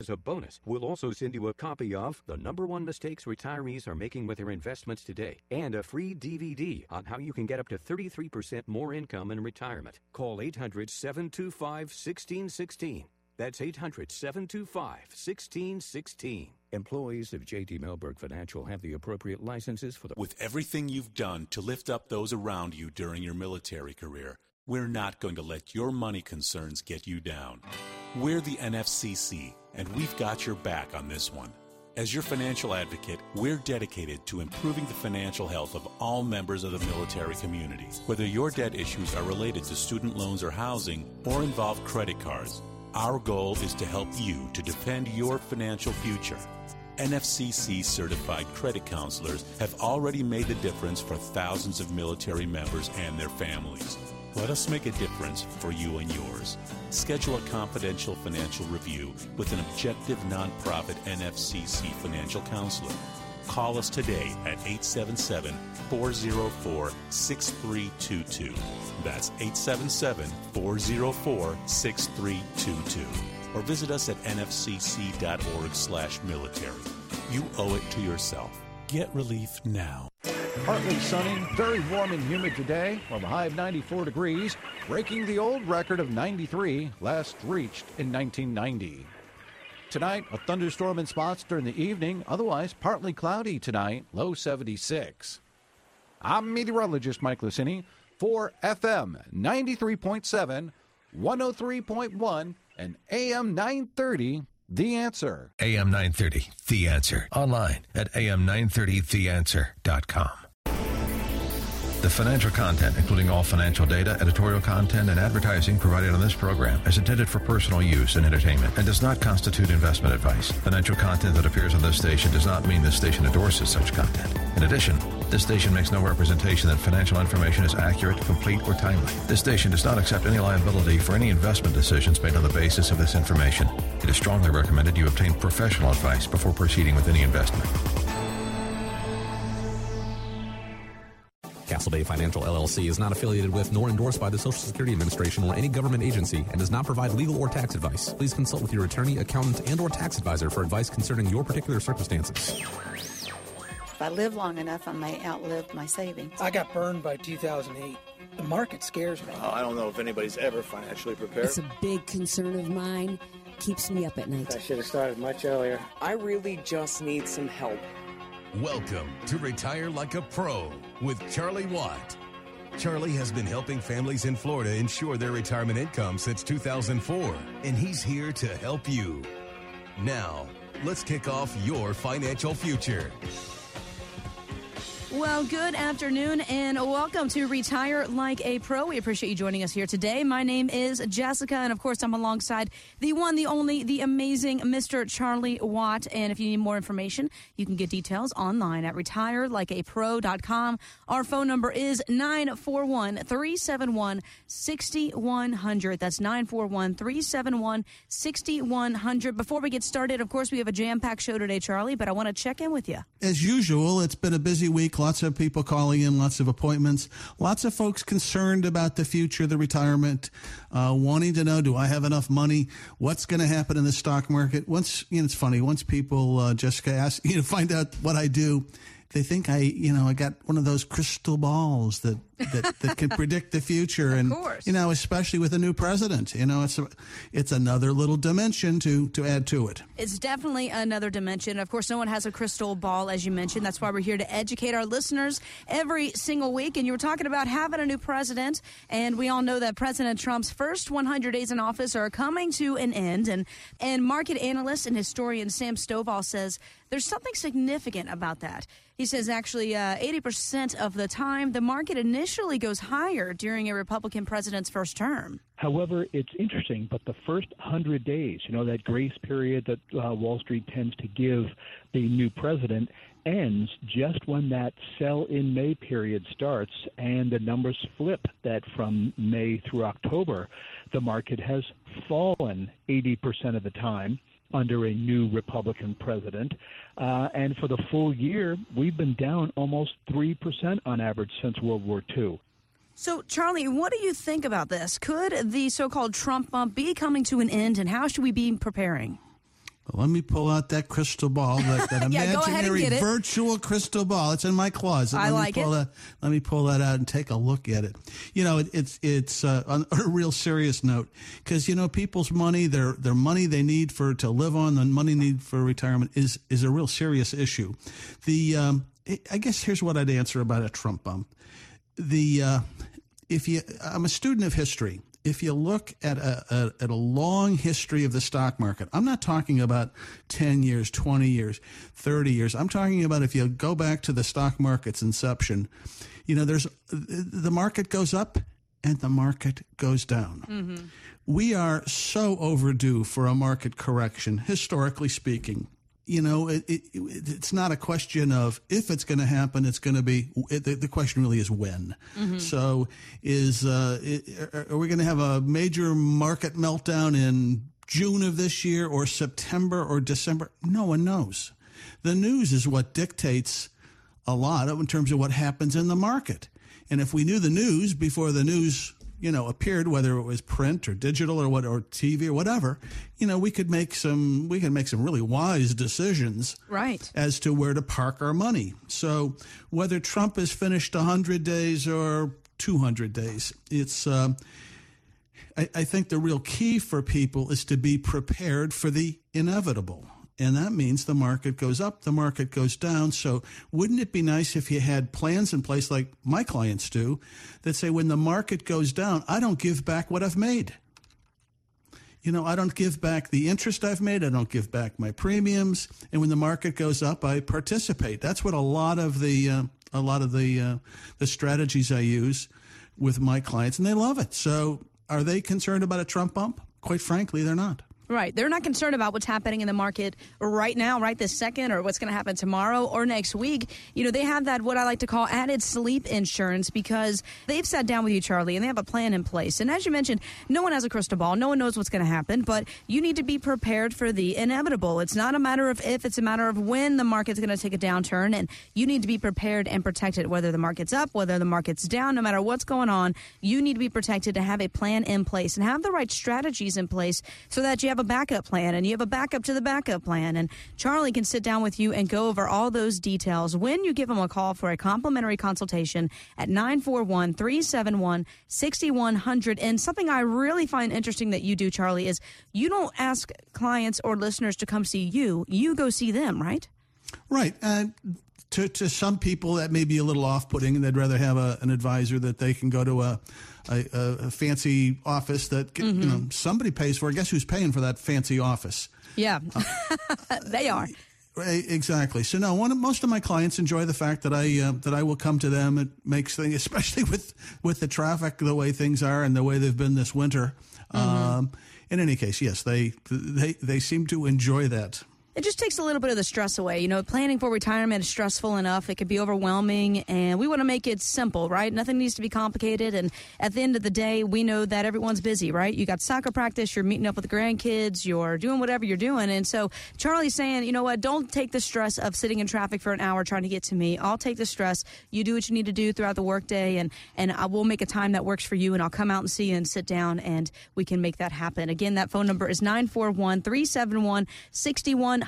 As a bonus, we'll also send you a copy of The Number One Mistakes Retirees Are Making with Their Investments Today and a free DVD on how you can get up to 33% more income in retirement. Call 800 725 1616. That's 800 725 1616. Employees of JD Mellberg Financial have the appropriate licenses for the. With everything you've done to lift up those around you during your military career, we're not going to let your money concerns get you down. We're the NFCC, and we've got your back on this one. As your financial advocate, we're dedicated to improving the financial health of all members of the military community. Whether your debt issues are related to student loans or housing or involve credit cards, our goal is to help you to defend your financial future. NFCC certified credit counselors have already made the difference for thousands of military members and their families. Let us make a difference for you and yours. Schedule a confidential financial review with an objective nonprofit NFCC financial counselor. Call us today at 877 404 6322. That's 877 404 6322. Or visit us at nfcc.org slash military. You owe it to yourself. Get relief now. Partly sunny, very warm and humid today, with a high of 94 degrees, breaking the old record of 93, last reached in 1990. Tonight, a thunderstorm in spots during the evening, otherwise partly cloudy tonight, low 76. I'm meteorologist Mike Lucini for FM 93.7, 103.1, and AM 930, The Answer. AM 930, The Answer. Online at am930theanswer.com. The financial content, including all financial data, editorial content, and advertising provided on this program, is intended for personal use and entertainment and does not constitute investment advice. Financial content that appears on this station does not mean this station endorses such content. In addition, this station makes no representation that financial information is accurate, complete, or timely. This station does not accept any liability for any investment decisions made on the basis of this information. It is strongly recommended you obtain professional advice before proceeding with any investment. Castle Bay Financial LLC is not affiliated with nor endorsed by the Social Security Administration or any government agency and does not provide legal or tax advice. Please consult with your attorney, accountant, and or tax advisor for advice concerning your particular circumstances. If I live long enough, I may outlive my savings. I got burned by 2008. The market scares me. Oh, I don't know if anybody's ever financially prepared. It's a big concern of mine. Keeps me up at night. I should have started much earlier. I really just need some help. Welcome to Retire Like a Pro with Charlie Watt. Charlie has been helping families in Florida ensure their retirement income since 2004, and he's here to help you. Now, let's kick off your financial future. Well, good afternoon and welcome to Retire Like a Pro. We appreciate you joining us here today. My name is Jessica, and of course, I'm alongside the one, the only, the amazing Mr. Charlie Watt. And if you need more information, you can get details online at retirelikeapro.com. Our phone number is 941 371 6100. That's 941 371 6100. Before we get started, of course, we have a jam packed show today, Charlie, but I want to check in with you. As usual, it's been a busy week. Lots of people calling in, lots of appointments, lots of folks concerned about the future, the retirement, uh, wanting to know, do I have enough money? What's going to happen in the stock market? Once, you know, it's funny, once people, uh, Jessica ask, you know, find out what I do, they think I, you know, I got one of those crystal balls that that, that can predict the future, and you know, especially with a new president, you know, it's a, it's another little dimension to to add to it. It's definitely another dimension. Of course, no one has a crystal ball, as you mentioned. That's why we're here to educate our listeners every single week. And you were talking about having a new president, and we all know that President Trump's first 100 days in office are coming to an end. And and market analyst and historian Sam Stovall says there's something significant about that. He says actually uh, 80% of the time the market initially goes higher during a Republican president's first term. However, it's interesting, but the first 100 days, you know, that grace period that uh, Wall Street tends to give the new president, ends just when that sell in May period starts and the numbers flip that from May through October, the market has fallen 80% of the time under a new Republican president. Uh, and for the full year, we've been down almost 3% on average since World War II. So, Charlie, what do you think about this? Could the so called Trump bump be coming to an end, and how should we be preparing? Let me pull out that crystal ball, that, that Yeah, go ahead and imaginary virtual crystal ball. It's in my closet. I let like me pull it. That, let me pull that out and take a look at it. You know, it, it's it's uh, on a real serious note because you know people's money, their their money they need for to live on, the money need for retirement is is a real serious issue. The um, I guess here's what I'd answer about a Trump bump. The uh, if you, I'm a student of history. If you look at a, a, at a long history of the stock market, I'm not talking about 10 years, 20 years, 30 years. I'm talking about if you go back to the stock market's inception, you know, there's the market goes up and the market goes down. Mm-hmm. We are so overdue for a market correction, historically speaking you know, it, it, it's not a question of if it's going to happen. It's going to be it, the, the question really is when. Mhm. So, is uh, it, are we going to have a major market meltdown in June of this year, or September, or December? No one knows. The news is what dictates a lot of in terms of what happens in the market. And if we knew the news before the news, you know, appeared, whether it was print or digital or what or TV or whatever, you know, we could make some we could make some really wise decisions Right. as to where to park our money. So whether Trump has finished 100 days or 200 days, it's. Uh, I, I think the real key for people is to be prepared for the inevitable. And that means the market goes up, the market goes down. So, wouldn't it be nice if you had plans in place like my clients do that say, when the market goes down, I don't give back what I've made? You know, I don't give back the interest I've made. I don't give back my premiums. And when the market goes up, I participate. That's what a lot of the uh, a lot of the uh, the strategies I use with my clients, and they love it. So, are they concerned about a Trump bump? Quite frankly, they're not. Right. They're not concerned about what's happening in the market right now, right this second, or what's going to happen tomorrow or next week. You know, they have that, what I like to call added sleep insurance because they've sat down with you, Charlie, and they have a plan in place. And as you mentioned, no one has a crystal ball. No one knows what's going to happen, but you need to be prepared for the inevitable. It's not a matter of if, it's a matter of when the market's going to take a downturn. And you need to be prepared and protected, whether the market's up, whether the market's down, no matter what's going on. You need to be protected to have a plan in place and have the right strategies in place so that you have a backup plan and you have a backup to the backup plan. And Charlie can sit down with you and go over all those details when you give him a call for a complimentary consultation at 941 371 6100. And something I really find interesting that you do, Charlie, is you don't ask clients or listeners to come see you, you go see them, right? Right. And to, to some people, that may be a little off putting, and they'd rather have a, an advisor that they can go to a, a, a fancy office that you know somebody pays for. Guess who's paying for that fancy office? Yeah, they are. Exactly. So no, one of, most of my clients enjoy the fact that I uh, that I will come to them. It makes things, especially with with the traffic, the way things are, and the way they've been this winter. Um, in any case, yes, they they they seem to enjoy that. It just takes a little bit of the stress away. You know, planning for retirement is stressful enough. It can be overwhelming, and we want to make it simple, right? Nothing needs to be complicated. And at the end of the day, we know that everyone's busy, right? You got soccer practice, you're meeting up with the grandkids, you're doing whatever you're doing. And so Charlie's saying, you know what? Don't take the stress of sitting in traffic for an hour trying to get to me. I'll take the stress. You do what you need to do throughout the workday, and and I will make a time that works for you, and I'll come out and see you and sit down, and we can make that happen. Again, that phone number is 941 371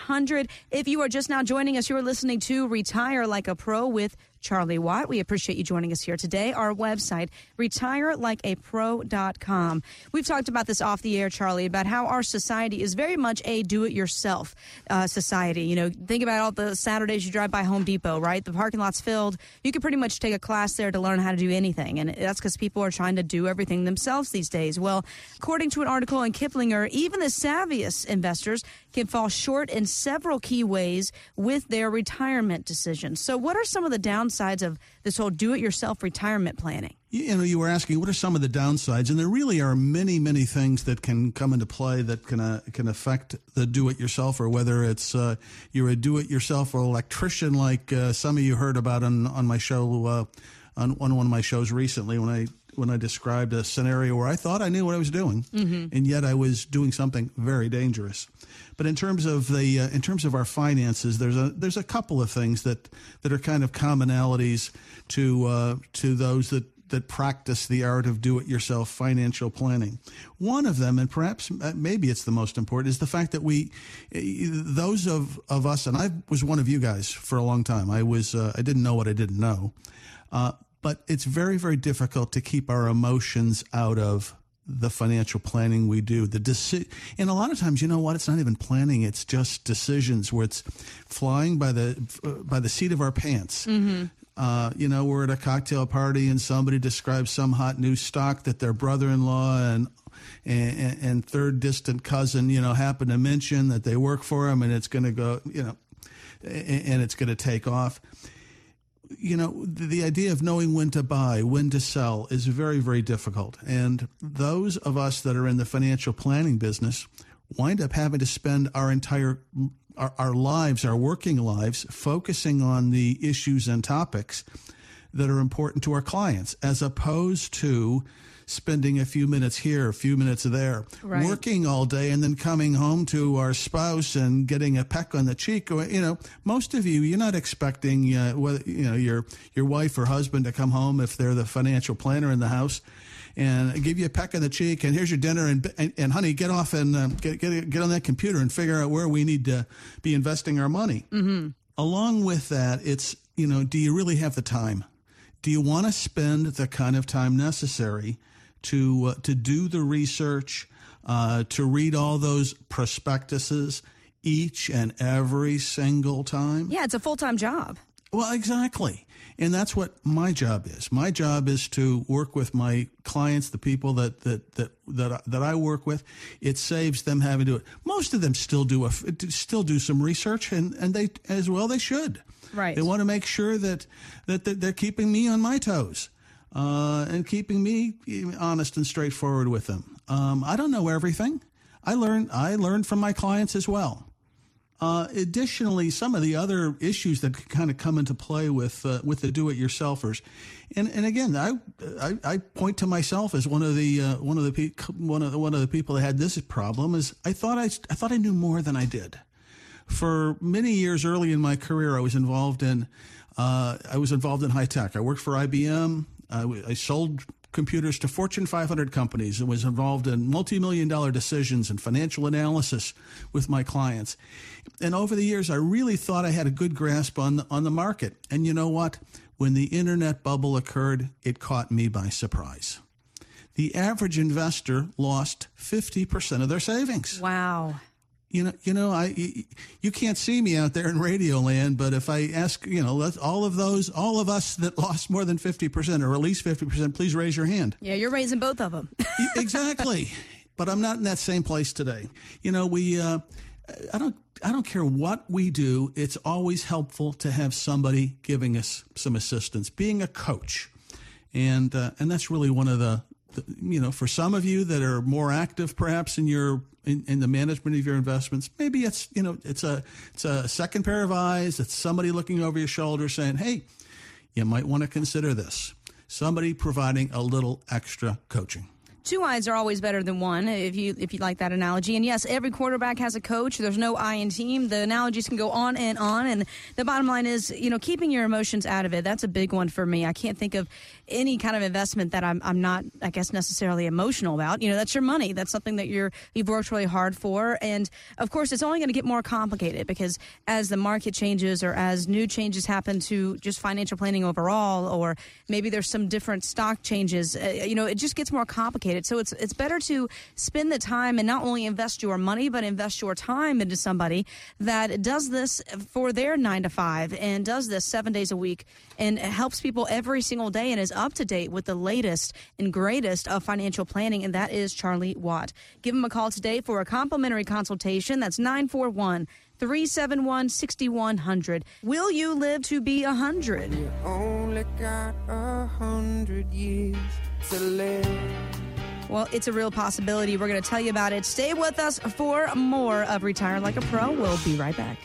6100. If you are just now joining us, you are listening to Retire Like a Pro with Charlie Watt. We appreciate you joining us here today. Our website, retirelikeapro.com. We've talked about this off the air, Charlie, about how our society is very much a do it yourself uh, society. You know, think about all the Saturdays you drive by Home Depot, right? The parking lot's filled. You could pretty much take a class there to learn how to do anything. And that's because people are trying to do everything themselves these days. Well, according to an article in Kiplinger, even the savviest investors can fall short in several key ways with their retirement decisions. So, what are some of the downsides of this whole do it yourself retirement planning? You know, you were asking what are some of the downsides, and there really are many, many things that can come into play that can uh, can affect the do-it-yourself, or whether it's uh, you're a do-it-yourself or electrician, like uh, some of you heard about on on my show uh, on, on one of my shows recently when I when I described a scenario where I thought I knew what I was doing, Mhm. and yet I was doing something very dangerous. But in terms of the uh, in terms of our finances, there's a there's a couple of things that that are kind of commonalities to uh, to those that that practice the art of do-it-yourself financial planning. One of them, and perhaps uh, maybe it's the most important, is the fact that we, eh, those of, of us, and I was one of you guys for a long time. I was uh, I didn't know what I didn't know, uh, but it's very very difficult to keep our emotions out of the financial planning we do. The deci- and a lot of times, you know what? It's not even planning; it's just decisions where it's flying by the uh, by the seat of our pants. Mm-hmm. Uh, you know, we're at a cocktail party and somebody describes some hot new stock that their brother-in-law and and, and third distant cousin, you know, happen to mention that they work for him and it's going to go, you know, and it's going to take off. You know, the idea of knowing when to buy, when to sell is very, very difficult. And those of us that are in the financial planning business wind up having to spend our entire our, our lives, our working lives, focusing on the issues and topics that are important to our clients, as opposed to spending a few minutes here, a few minutes there, Right. working all day, and then coming home to our spouse and getting a peck on the cheek. Or, You know, most of you, you're not expecting, uh, whether, you know, your your wife or husband to come home if they're the financial planner in the house. And give you a peck on the cheek, and here's your dinner, and and, and honey, get off and um, get, get get on that computer and figure out where we need to be investing our money Mm-hmm. along with that, it's, you know, do you really have the time? Do you want to spend the kind of time necessary to uh, to do the research, uh, to read all those prospectuses each and every single time? Yeah, it's a full time job. Well, exactly. And that's what my job is. My job is to work with my clients, the people that that that that, I- that I work with. It saves them having to do it. Most of them still do a still do some research, and and they as well they should. Right. They want to make sure that that, that they're keeping me on my toes. Uh, and keeping me honest and straightforward with them. Um, I don't know everything. I learn. I learn from my clients as well. Uh, additionally, some of the other issues that kind of come into play with uh, with the do-it-yourselfers, and and again, I, I I point to myself as one of the uh, one of the pe- one of the, one of the people that had this problem. Is I thought I I thought I knew more than I did. For many years early in my career, I was involved in uh, I was involved in high tech. I worked for IBM. Uh, I, w- I sold computers to Fortune 500 companies and was involved in multi-million dollar decisions and financial analysis with my clients. And over the years, I really thought I had a good grasp on the, on the market. And you know what? When the internet bubble occurred, it caught me by surprise. The average investor lost 50% of their savings. Wow. You know, you know, I you, can't see me out there in radio land, but if I ask, you know, let all of those, all of us that lost more than fifty percent or at least fifty percent, please raise your hand. Yeah, you're raising both of them. exactly, but I'm not in that same place today. You know, we, uh, I don't, I don't care what we do. It's always helpful to have somebody giving us some assistance, being a coach, and uh, and that's really one of the, you know, for some of you that are more active, perhaps in your in, in the management of your investments, maybe it's you know it's a it's a second pair of eyes. It's somebody looking over your shoulder saying, "Hey, you might want to consider this." Somebody providing a little extra coaching. Two eyes are always better than one, if you if you like that analogy. And yes, every quarterback has a coach. There's no I in team. The analogies can go on and on. And the bottom line is, you know, keeping your emotions out of it. That's a big one for me. I can't think of any kind of investment that I'm I'm not, I guess, necessarily emotional about. You know, that's your money. That's something that you're you've worked really hard for. And of course, it's only going to get more complicated because as the market changes or as new changes happen to just financial planning overall, or maybe there's some different stock changes. Uh, you know, it just gets more complicated. So it's it's better to spend the time and not only invest your money, but invest your time into somebody that does this for their nine to five and does this seven days a week and helps people every single day and is up to date with the latest and greatest of financial planning. And that is Charlie Watt. Give him a call today for a complimentary consultation. That's 941 371 6100. Will you live to be 100? You Only got a hundred years to live. Well, it's a real possibility. We're going to tell you about it. Stay with us for more of Retire Like a Pro. We'll be right back.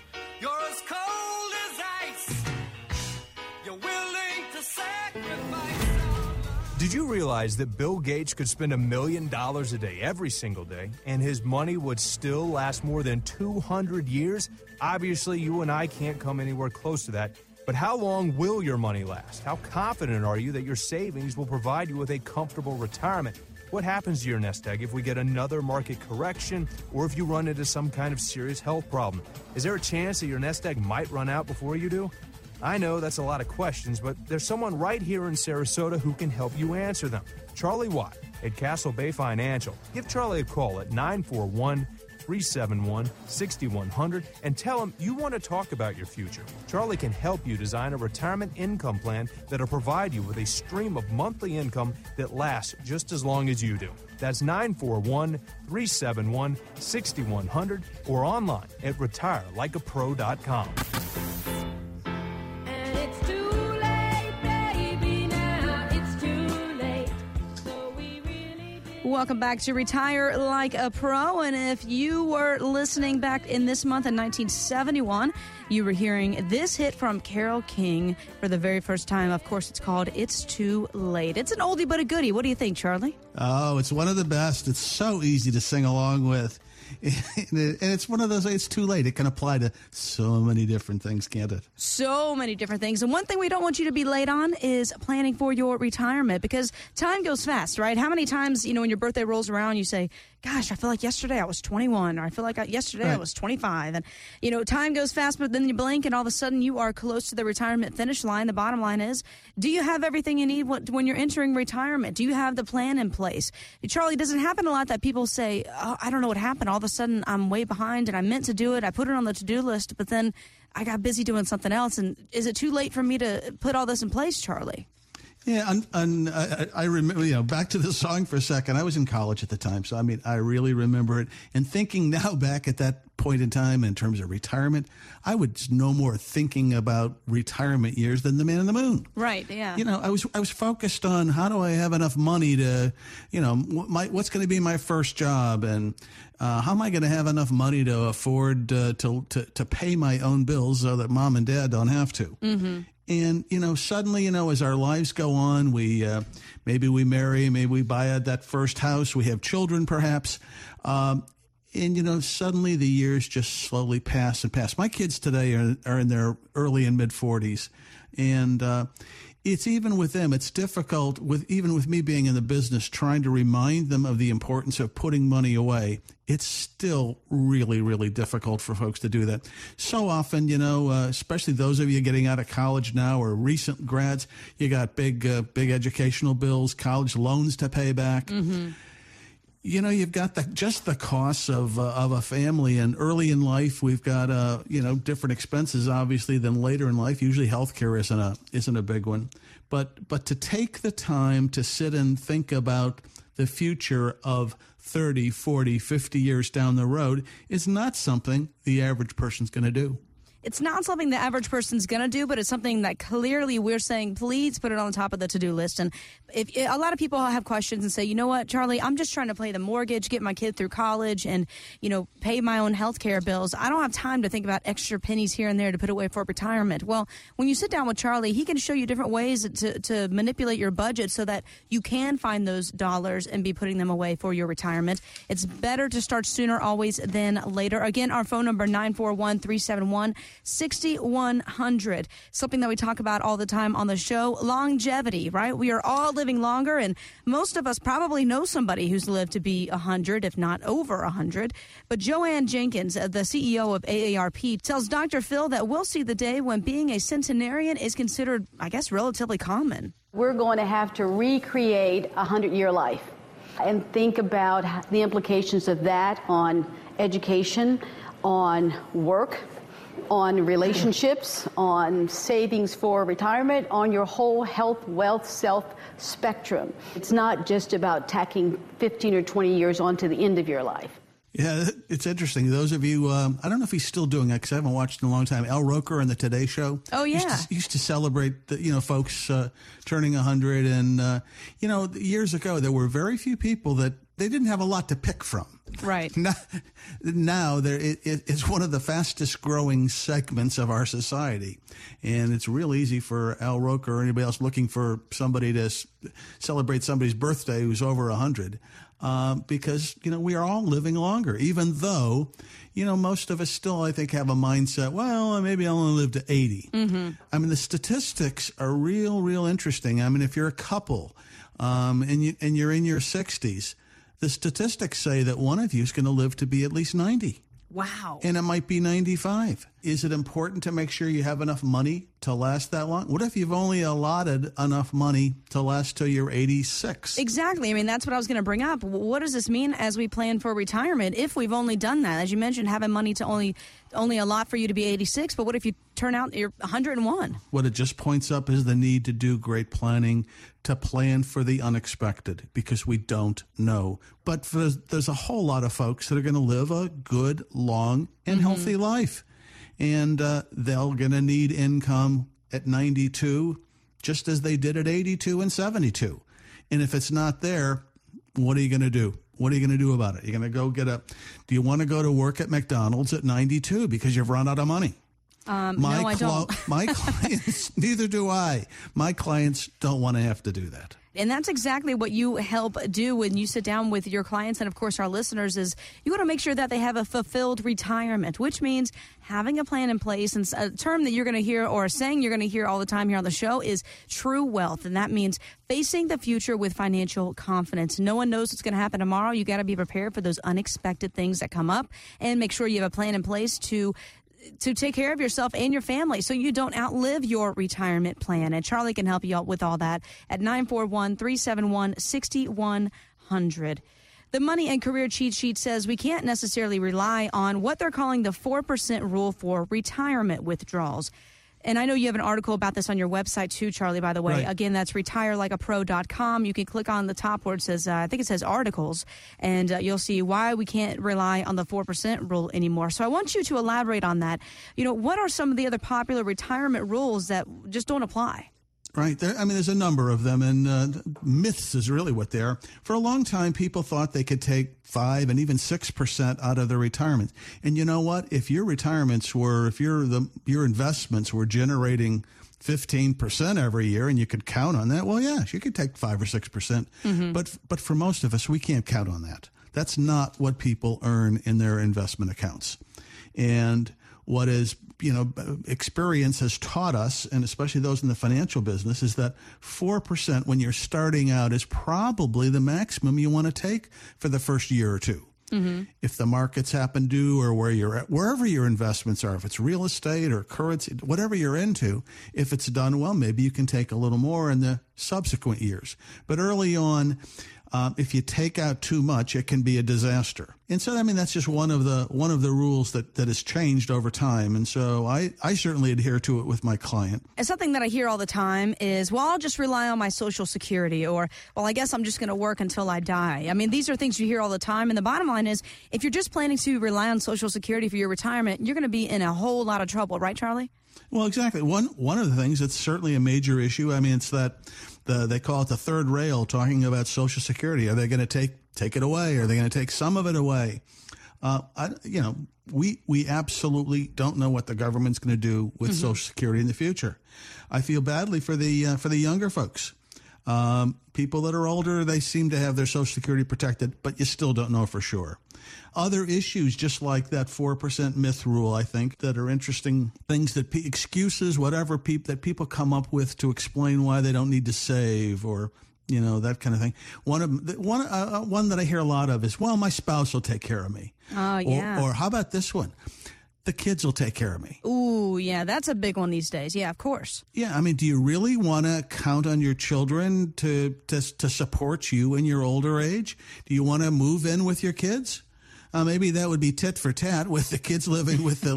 Did you realize that Bill Gates could spend a million dollars a day every single day and his money would still last more than 200 years? Obviously, you and I can't come anywhere close to that. But how long will your money last? How confident are you that your savings will provide you with a comfortable retirement? What happens to your nest egg if we get another market correction or if you run into some kind of serious health problem? Is there a chance that your nest egg might run out before you do? I know that's a lot of questions, but there's someone right here in Sarasota who can help you answer them. Charlie Watt at Castle Bay Financial. Give Charlie a call at 941 371 6100 and tell him you want to talk about your future. Charlie can help you design a retirement income plan that'll provide you with a stream of monthly income that lasts just as long as you do. That's 941 371 6100 or online at retirelikeapro.com. Welcome back to Retire Like a Pro. And if you were listening back in this month in 1971, you were hearing this hit from Carole King for the very first time. Of course, it's called It's Too Late. It's an oldie but a goodie. What do you think, Charlie? Oh, it's one of the best. It's so easy to sing along with. And it's one of those, it's too late. It can apply to so many different things, can't it? So many different things. And one thing we don't want you to be late on is planning for your retirement because time goes fast, right? How many times, you know, when your birthday rolls around, you say, Gosh, I feel like yesterday I was 21, or I feel like I, yesterday I was 25. And, you know, time goes fast, but then you blink and all of a sudden you are close to the retirement finish line. The bottom line is do you have everything you need when you're entering retirement? Do you have the plan in place? Charlie, doesn't happen a lot that people say, oh, I don't know what happened? All of a sudden I'm way behind and I meant to do it. I put it on the to do list, but then I got busy doing something else. And is it too late for me to put all this in place, Charlie? Yeah, and, and I, I remember, you know, back to the song for a second. I was in college at the time, so I mean, I really remember it. And thinking now back at that point in time in terms of retirement, I was no more thinking about retirement years than the man in the moon. Right, yeah. You know, I was I was focused on how do I have enough money to, you know, what my, what's going to be my first job and uh, how am I going to have enough money to afford uh, to, to to pay my own bills so that mom and dad don't have to. Mm-hmm. And you know, suddenly, you know, as our lives go on, we uh, maybe we marry, maybe we buy uh, that first house, we have children, perhaps. Um, and you know, suddenly the years just slowly pass and pass. My kids today are, are in their early and mid forties, and uh, it's even with them. It's difficult with even with me being in the business, trying to remind them of the importance of putting money away. It's still really, really difficult for folks to do that. So often, you know, uh, especially those of you getting out of college now or recent grads, you got big, uh, big educational bills, college loans to pay back Mm-hmm. You know you've got the just the costs of uh, of a family and early in life we've got uh you know different expenses obviously than later in life. Usually healthcare isn't a isn't a big one. But but to take the time to sit and think about the future of 30 40 50 years down the road is not something the average person's going to do It's not something the average person's going to do, but it's something that clearly we're saying, please put it on the top of the to do list. And if a lot of people have questions and say, you know what, Charlie, I'm just trying to pay the mortgage, get my kid through college, and you know, pay my own health care bills. I don't have time to think about extra pennies here and there to put away for retirement. Well, when you sit down with Charlie, he can show you different ways to, to manipulate your budget so that you can find those dollars and be putting them away for your retirement. It's better to start sooner always than later. Again, our phone number 941 371 6100. Something that we talk about all the time on the show longevity, right? We are all living longer, and most of us probably know somebody who's lived to be 100, if not over 100. But Jo Ann Jenkins, the CEO of AARP, tells Dr. Phil that we'll see the day when being a centenarian is considered, I guess, relatively common. We're going to have to recreate a 100 year life and think about the implications of that on education, on work, on relationships, on savings for retirement, on your whole health, wealth, self spectrum. It's not just about tacking 15 or 20 years onto the end of your life. Yeah, it's interesting. Those of you, um, I don't know if he's still doing it because I haven't watched in a long time. Al Roker on the Today Show. Oh, used yeah. to, used to celebrate, the, you know, folks uh, turning hundred, and uh, you know, years ago there were very few people that they didn't have a lot to pick from. Right. Now, now there it, it, it's one of the fastest growing segments of our society, and it's real easy for Al Roker or anybody else looking for somebody to s- celebrate somebody's birthday who's over hundred. um, because you know we are all living longer, even though you know most of us still I think have a mindset. Well, maybe I'll only live to 80 Mm-hmm. I mean, the statistics are real, real interesting. I mean, if you're a couple um, and you and you're in your 60s, the statistics say that one of you is going to live to be at least 90 Wow. and it might be 95. Is it important to make sure you have enough money to last that long? What if you've only allotted enough money to last till you're 86? Exactly. I mean, that's what I was going to bring up. What does this mean as we plan for retirement if we've only done that? As you mentioned, having money to only only a lot for you to be 86, but what if you turn out you're 101? What it just points up is the need to do great planning, to plan for the unexpected, because we don't know. But there's, there's a whole lot of folks that are going to live a good, long, and healthy life. And uh, they're going to need income at 92, just as they did at 82 and 72. And if it's not there, what are you going to do? What are you going to do about it? You're going to go get a. Do you want to go to work at McDonald's at 92 because you've run out of money? Um, my no, I clo- don't. my clients, neither do I. My clients don't want to have to do that. And that's exactly what you help do when you sit down with your clients and of course our listeners is you want to make sure that they have a fulfilled retirement, which means having a plan in place and a term that you're going to hear or a saying you're going to hear all the time here on the show is true wealth and that means facing the future with financial confidence. No one knows what's going to happen tomorrow. You got to be prepared for those unexpected things that come up and make sure you have a plan in place to to take care of yourself and your family so you don't outlive your retirement plan. And Charlie can help you out with all that at 941 371 6100. The Money and Career Cheat Sheet says we can't necessarily rely on what they're calling the 4% rule for retirement withdrawals. And I know you have an article about this on your website too, Charlie, by the way. Right. Again, that's retirelikeapro.com. You can click on the top where it says, uh, I think it says articles, and uh, you'll see why we can't rely on the 4% rule anymore. So I want you to elaborate on that. You know, what are some of the other popular retirement rules that just don't apply? Right. There, I mean, there's a number of them, and uh, myths is really what they are. For a long time, people thought they could take five and even six percent out of their retirement. And you know what? If your retirements were, if your the your investments were generating fifteen percent every year, and you could count on that, well, yes, you could take five or six percent. But but for most of us, we can't count on that. That's not what people earn in their investment accounts, and what is you know experience has taught us and especially those in the financial business is that 4% when you're starting out is probably the maximum you want to take for the first year or 2 mm-hmm. if the markets happen to or where you're at wherever your investments are if it's real estate or currency whatever you're into if it's done well maybe you can take a little more in the subsequent years. But early on um, if you take out too much, it can be a disaster. And so, I mean, that's just one of the one of the rules that, that has changed over time. And so, I, I certainly adhere to it with my client. And something that I hear all the time is, well, I'll just rely on my Social Security, or, well, I guess I'm just going to work until I die. I mean, these are things you hear all the time. And the bottom line is, if you're just planning to rely on Social Security for your retirement, you're going to be in a whole lot of trouble, right, Charlie? Well, exactly. One one of the things that's certainly a major issue. I mean, it's that the they call it the third rail, talking about Social Security. Are they going to take take it away? Are they going to take some of it away? Uh, I, you know, we we absolutely don't know what the government's going to do with Social Security in the future. I feel badly for the uh, for the younger folks. Um, people that are older, they seem to have their Social Security protected, but you still don't know for sure. Other issues, just like that 4% myth rule, I think, that are interesting things that pe- excuses, whatever peop- that people come up with to explain why they don't need to save or, you know, that kind of thing. One of one, uh, uh, one that I hear a lot of is, well, my spouse will take care of me. Oh, yeah. Or, or how about this one? The kids will take care of me. Ooh, yeah, that's a big one these days. Yeah, of course. Yeah, I mean, do you really want to count on your children to, to to support you in your older age? Do you want to move in with your kids? Uh, maybe that would be tit for tat with the kids living with the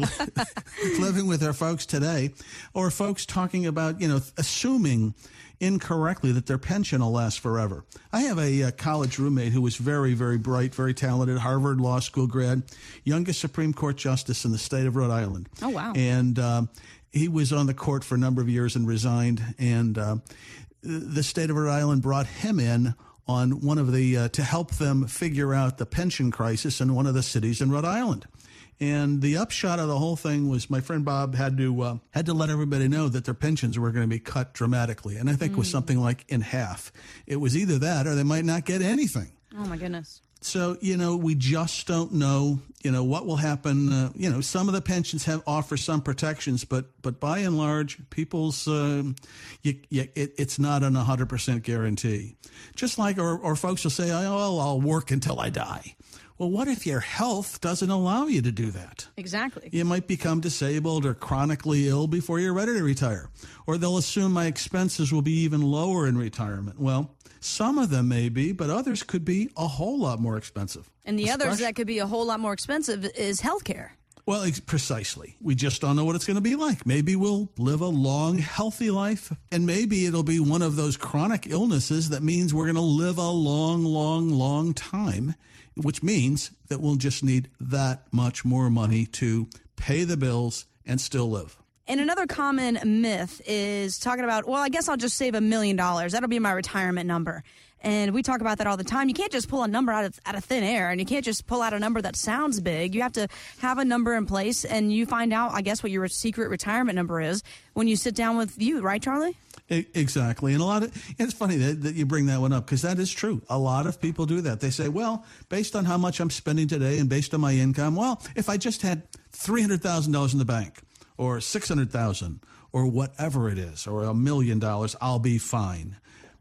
living with their folks today, or folks talking about you know assuming incorrectly that their pension will last forever. I have a, uh college roommate who was very, very bright, very talented, Harvard Law School grad, youngest Supreme Court justice in the state of Rhode Island. Oh, wow. And um, he was on the court for a number of years and resigned. And uh, the state of Rhode Island brought him in on one of the uh, to help them figure out the pension crisis in one of the cities in Rhode Island. And the upshot of the whole thing was my friend Bob had to uh, had to let everybody know that their pensions were going to be cut dramatically, and I think it was something like in half. It was either that or they might not get anything. Oh my goodness. So, you know, we just don't know, you know, what will happen. Uh, you know, some of the pensions have offer some protections, but but by and large, people's, uh, you, you, it, it's not an 100% guarantee. Just like, or, or folks will say, oh, well, I'll work until I die. Well, what if your health doesn't allow you to do that? Exactly. You might become disabled or chronically ill before you're ready to retire. Or they'll assume my expenses will be even lower in retirement. Well, some of them may be, but others could be a whole lot more expensive. And the Especially- others that could be a whole lot more expensive is healthcare. Well, ex- precisely. We just don't know what it's going to be like. Maybe we'll live a long, healthy life, and maybe it'll be one of those chronic illnesses that means we're going to live a long, long, long time, which means that we'll just need that much more money to pay the bills and still live. And another common myth is talking about, well, I guess I'll just save a million dollars. That'll be my retirement number. And we talk about that all the time. You can't just pull a number out of out of thin air, and you can't just pull out a number that sounds big. You have to have a number in place, and you find out, I guess, what your secret retirement number is when you sit down with you, right, Charlie? Exactly. And a lot of it's funny that, that you bring that one up because that is true. A lot of people do that. They say, well, based on how much I'm spending today and based on my income, well, if I just had $300,000 in the bank or 600,000 or whatever it is or a million dollars, I'll be fine.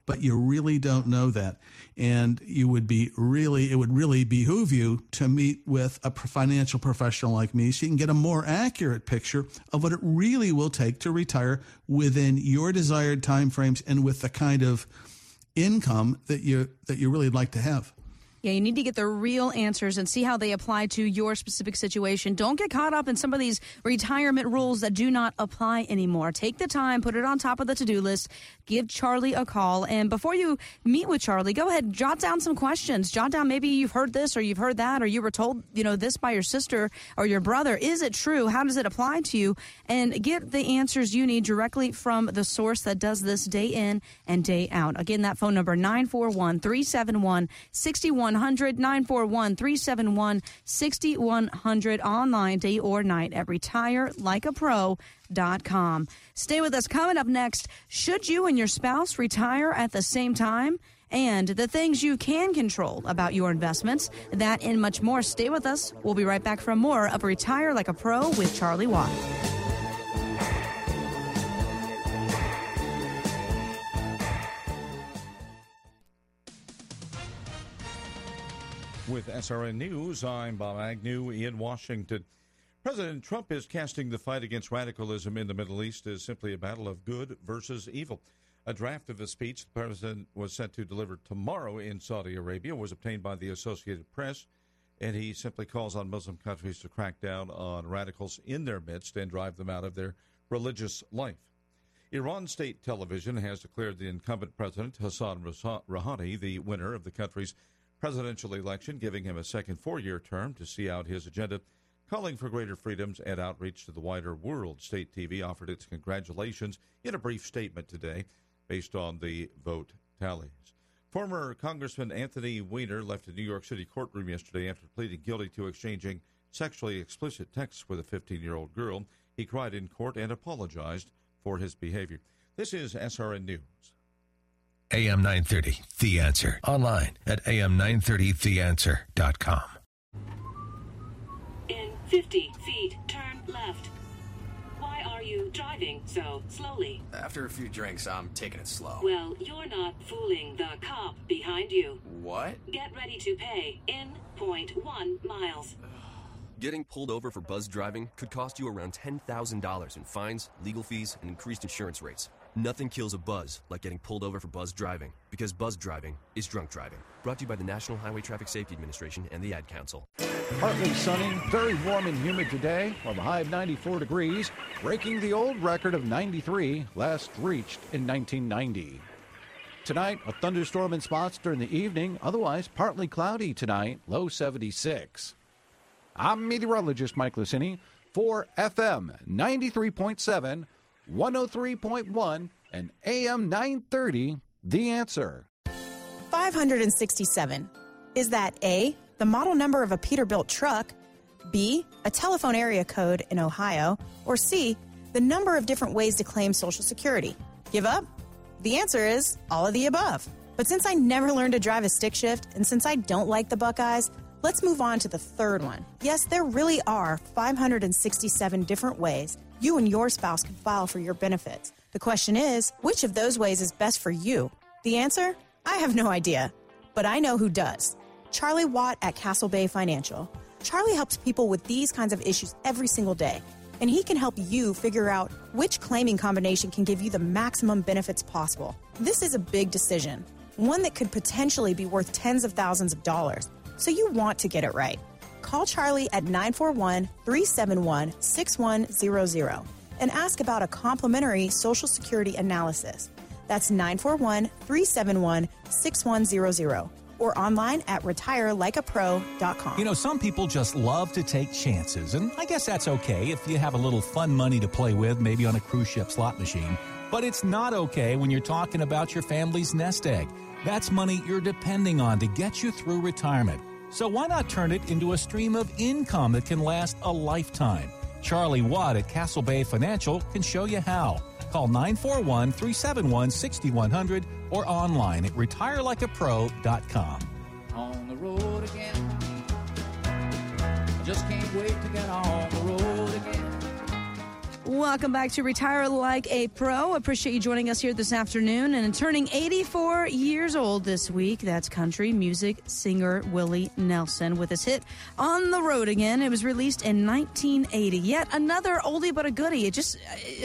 But you really don't know that. And you would be really, it would really behoove you to meet with a financial professional like me so you can get a more accurate picture of what it really will take to retire within your desired timeframes and with the kind of income that you that you really like to have. Yeah, you need to get the real answers and see how they apply to your specific situation. Don't get caught up in some of these retirement rules that do not apply anymore. Take the time, put it on top of the to do list, give Charlie a call. And before you meet with Charlie, go ahead, jot down some questions. Jot down maybe you've heard this or you've heard that or you were told, you know, this by your sister or your brother. Is it true? How does it apply to you? And get the answers you need directly from the source that does this day in and day out. Again, that phone number 941 371 6100 941 371 6100 online day or night at retirelikeapro.com. Stay with us. Coming up next, should you and your spouse retire at the same time? And the things you can control about your investments, that and much more. Stay with us. We'll be right back for more of Retire Like a Pro with Charlie Watt. With SRN News, I'm Bob Agnew in Washington. President Trump is casting the fight against radicalism in the Middle East as simply a battle of good versus evil. A draft of a speech the president was set to deliver tomorrow in Saudi Arabia was obtained by the Associated Press, and he simply calls on Muslim countries to crack down on radicals in their midst and drive them out of their religious life. Iran state television has declared the incumbent president, Hassan Rouhani, the winner of the country's presidential election, giving him a second four year term to see out his agenda, calling for greater freedoms and outreach to the wider world. State TV offered its congratulations in a brief statement today based on the vote tallies. Former Congressman Anthony Weiner left a New York City courtroom yesterday after pleading guilty to exchanging sexually explicit texts with a 15 year old girl. He cried in court and apologized for his behavior. This is SRN News. AM 930, The Answer. Online at am930theanswer.com. In 50 feet, turn left. Why are you driving so slowly? After a few drinks, I'm taking it slow. Well, you're not fooling the cop behind you. What? Get ready to pay in point one miles. Getting pulled over for buzz driving could cost you around $10,000 in fines, legal fees, and increased insurance rates. Nothing kills a buzz like getting pulled over for buzz driving, because buzz driving is drunk driving. Brought to you by the National Highway Traffic Safety Administration and the Ad Council. Partly sunny, very warm and humid today, with a high of 94 degrees, breaking the old record of 93, last reached in 1990. Tonight, a thunderstorm in spots during the evening, otherwise partly cloudy tonight, low 76. I'm meteorologist Mike Lucini for FM 93.7, 103.1, and AM 930, The Answer. 567. Is that A, the model number of a Peterbilt truck, B, a telephone area code in Ohio, or C, the number of different ways to claim Social Security? Give up? The answer is all of the above. But since I never learned to drive a stick shift, and since I don't like the Buckeyes, let's move on to the third one. Yes, there really are 567 different ways you and your spouse can file for your benefits. The question is, which of those ways is best for you? The answer? I have no idea, but I know who does. Charlie Watt at Castle Bay Financial. Charlie helps people with these kinds of issues every single day, and he can help you figure out which claiming combination can give you the maximum benefits possible. This is a big decision, one that could potentially be worth tens of thousands of dollars, so you want to get it right. Call Charlie at 941 371 6100 and ask about a complimentary Social Security analysis. That's 941 371 6100 or online at retirelikeapro.com. You know, some people just love to take chances, and I guess that's okay if you have a little fun money to play with, maybe on a cruise ship slot machine. But it's not okay when you're talking about your family's nest egg. That's money you're depending on to get you through retirement. So why not turn it into a stream of income that can last a lifetime? Charlie Watt at Castle Bay Financial can show you how. Call 941 371 6100 or online at retirelikeapro.com. On the road again. Just can't wait to get on the road. Welcome back to Retire Like a Pro. Appreciate you joining us here this afternoon. And turning 84 years old this week, that's country music singer Willie Nelson with his hit On the Road Again. It was released in 1980. Yet another oldie but a goodie. It just,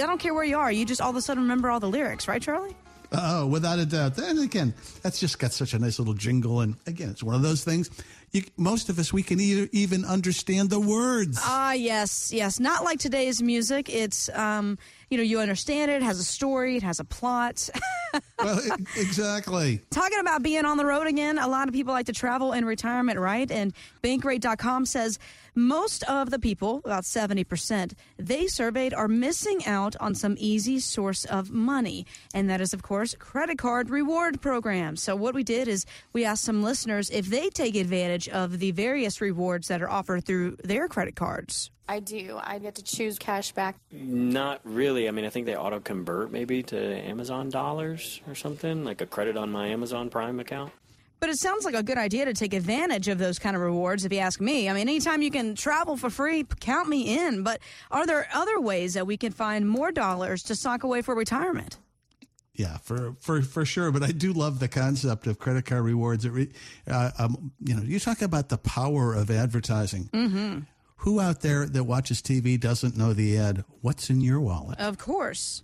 I don't care where you are, you just all of a sudden remember all the lyrics, right, Charlie? Oh, without a doubt. And again, that's just got such a nice little jingle. And again, it's one of those things. You, most of us, we can either even understand the words. Ah, yes, yes. Not like today's music. It's, um, you know, you understand it, it has a story, it has a plot. well, it, exactly. Talking about being on the road again, a lot of people like to travel in retirement, right? And Bankrate.com says most of the people, about 70%, they surveyed are missing out on some easy source of money. And that is, of course, credit card reward programs. So, what we did is we asked some listeners if they take advantage of the various rewards that are offered through their credit cards. I do. I get to choose cash back. Not really. I mean, I think they auto convert maybe to Amazon dollars or something, like a credit on my Amazon Prime account. But it sounds like a good idea to take advantage of those kind of rewards, if you ask me. I mean, anytime you can travel for free, count me in. But are there other ways that we can find more dollars to sock away for retirement? Yeah, for, for, for sure. But I do love the concept of credit card rewards. It re, uh, um, you know, you talk about the power of advertising. Mm-hmm. Who out there that watches TV doesn't know the ad? What's in your wallet? Of course.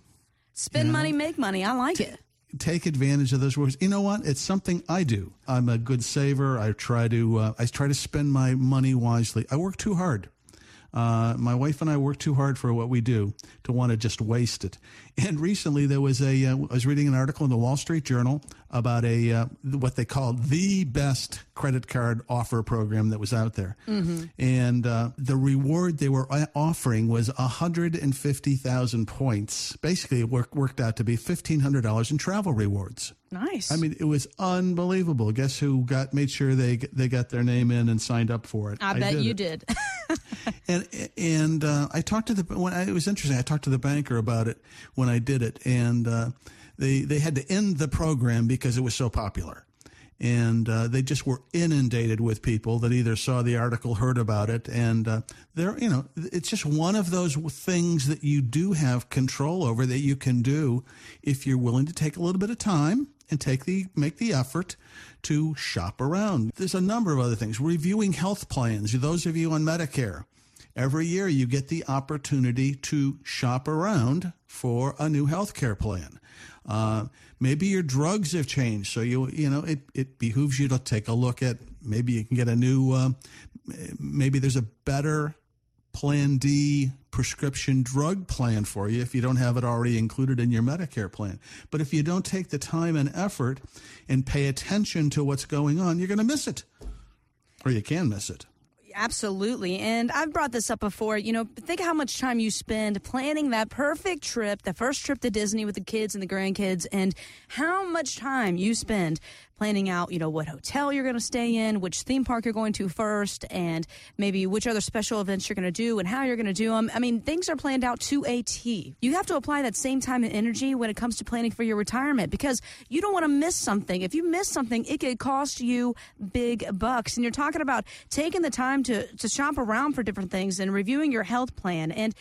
Spend You know, money, make money. I like it. take advantage of those words. You know what? It's something I do. I'm a good saver. I try to uh, I try to spend my money wisely. I work too hard. Uh, my wife and I work too hard for what we do to want to just waste it. And recently, there was a uh, I was reading an article in the Wall Street Journal about a uh, what they called the best credit card offer program that was out there, Mm-hmm. and uh, the reward they were uh, offering was 150,000 points. Basically, it worked worked out to be $1,500 in travel rewards. Nice. I mean, it was unbelievable. Guess who got made sure they they got their name in and signed up for it? I, bet did you it. did. And and uh, I talked to the when I, it was interesting. I talked to the banker about it when I did it, and uh, they they had to end the program because it was so popular. And uh, they just were inundated with people that either saw the article, heard about it, and uh, they're you know it's just one of those things that you do have control over that you can do if you're willing to take a little bit of time and take the make the effort to shop around. There's a number of other things. Reviewing health plans. Those of you on Medicare, every year you get the opportunity to shop around for a new health care plan. Uh, maybe your drugs have changed, so you you know it, it behooves you to take a look at maybe you can get a new uh, maybe there's a better Plan D prescription drug plan for you if you don't have it already included in your Medicare plan. But if you don't take the time and effort and pay attention to what's going on, you're going to miss it. Or you can miss it. Absolutely. And I've brought this up before. You know, think how much time you spend planning that perfect trip, the first trip to Disney with the kids and the grandkids, and how much time you spend planning out, you know, what hotel you're going to stay in, which theme park you're going to first, and maybe which other special events you're going to do and how you're going to do them. I mean, things are planned out to a T. You have to apply that same time and energy when it comes to planning for your retirement because you don't want to miss something. If you miss something, it could cost you big bucks. And you're talking about taking the time to, to shop around for different things and reviewing your health plan and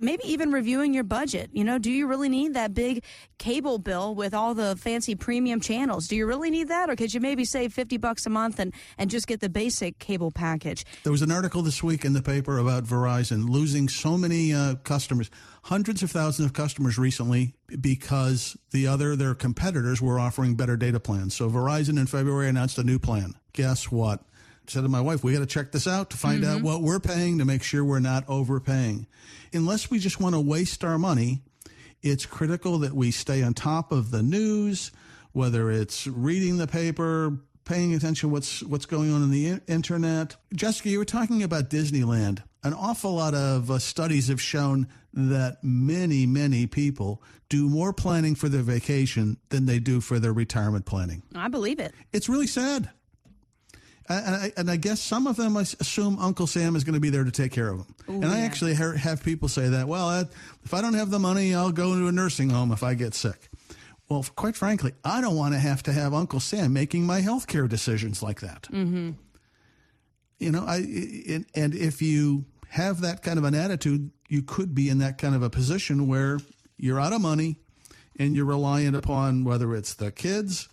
maybe even reviewing your budget. You know, do you really need that big cable bill with all the fancy premium channels? Do you really need that? Or could you maybe save 50 bucks a month and, and just get the basic cable package? There was an article this week in the paper about Verizon losing so many uh, customers, hundreds of thousands of customers recently because the other their competitors were offering better data plans. So Verizon in February announced a new plan. Guess what? Said to my wife, we got to check this out to find out what we're paying to make sure we're not overpaying. Unless we just want to waste our money, it's critical that we stay on top of the news, whether it's reading the paper, paying attention what's what's going on in the internet. Jessica, you were talking about Disneyland. An awful lot of uh, studies have shown that many, many people do more planning for their vacation than they do for their retirement planning. I believe it. It's really sad. And I, and I guess some of them assume Uncle Sam is going to be there to take care of them. Ooh, and I yeah. actually have people say that, well, if I don't have the money, I'll go to a nursing home if I get sick. Well, quite frankly, I don't want to have to have Uncle Sam making my health care decisions like that. Mm-hmm. You know, I and, and if you have that kind of an attitude, you could be in that kind of a position where you're out of money and you're reliant upon whether it's the kids,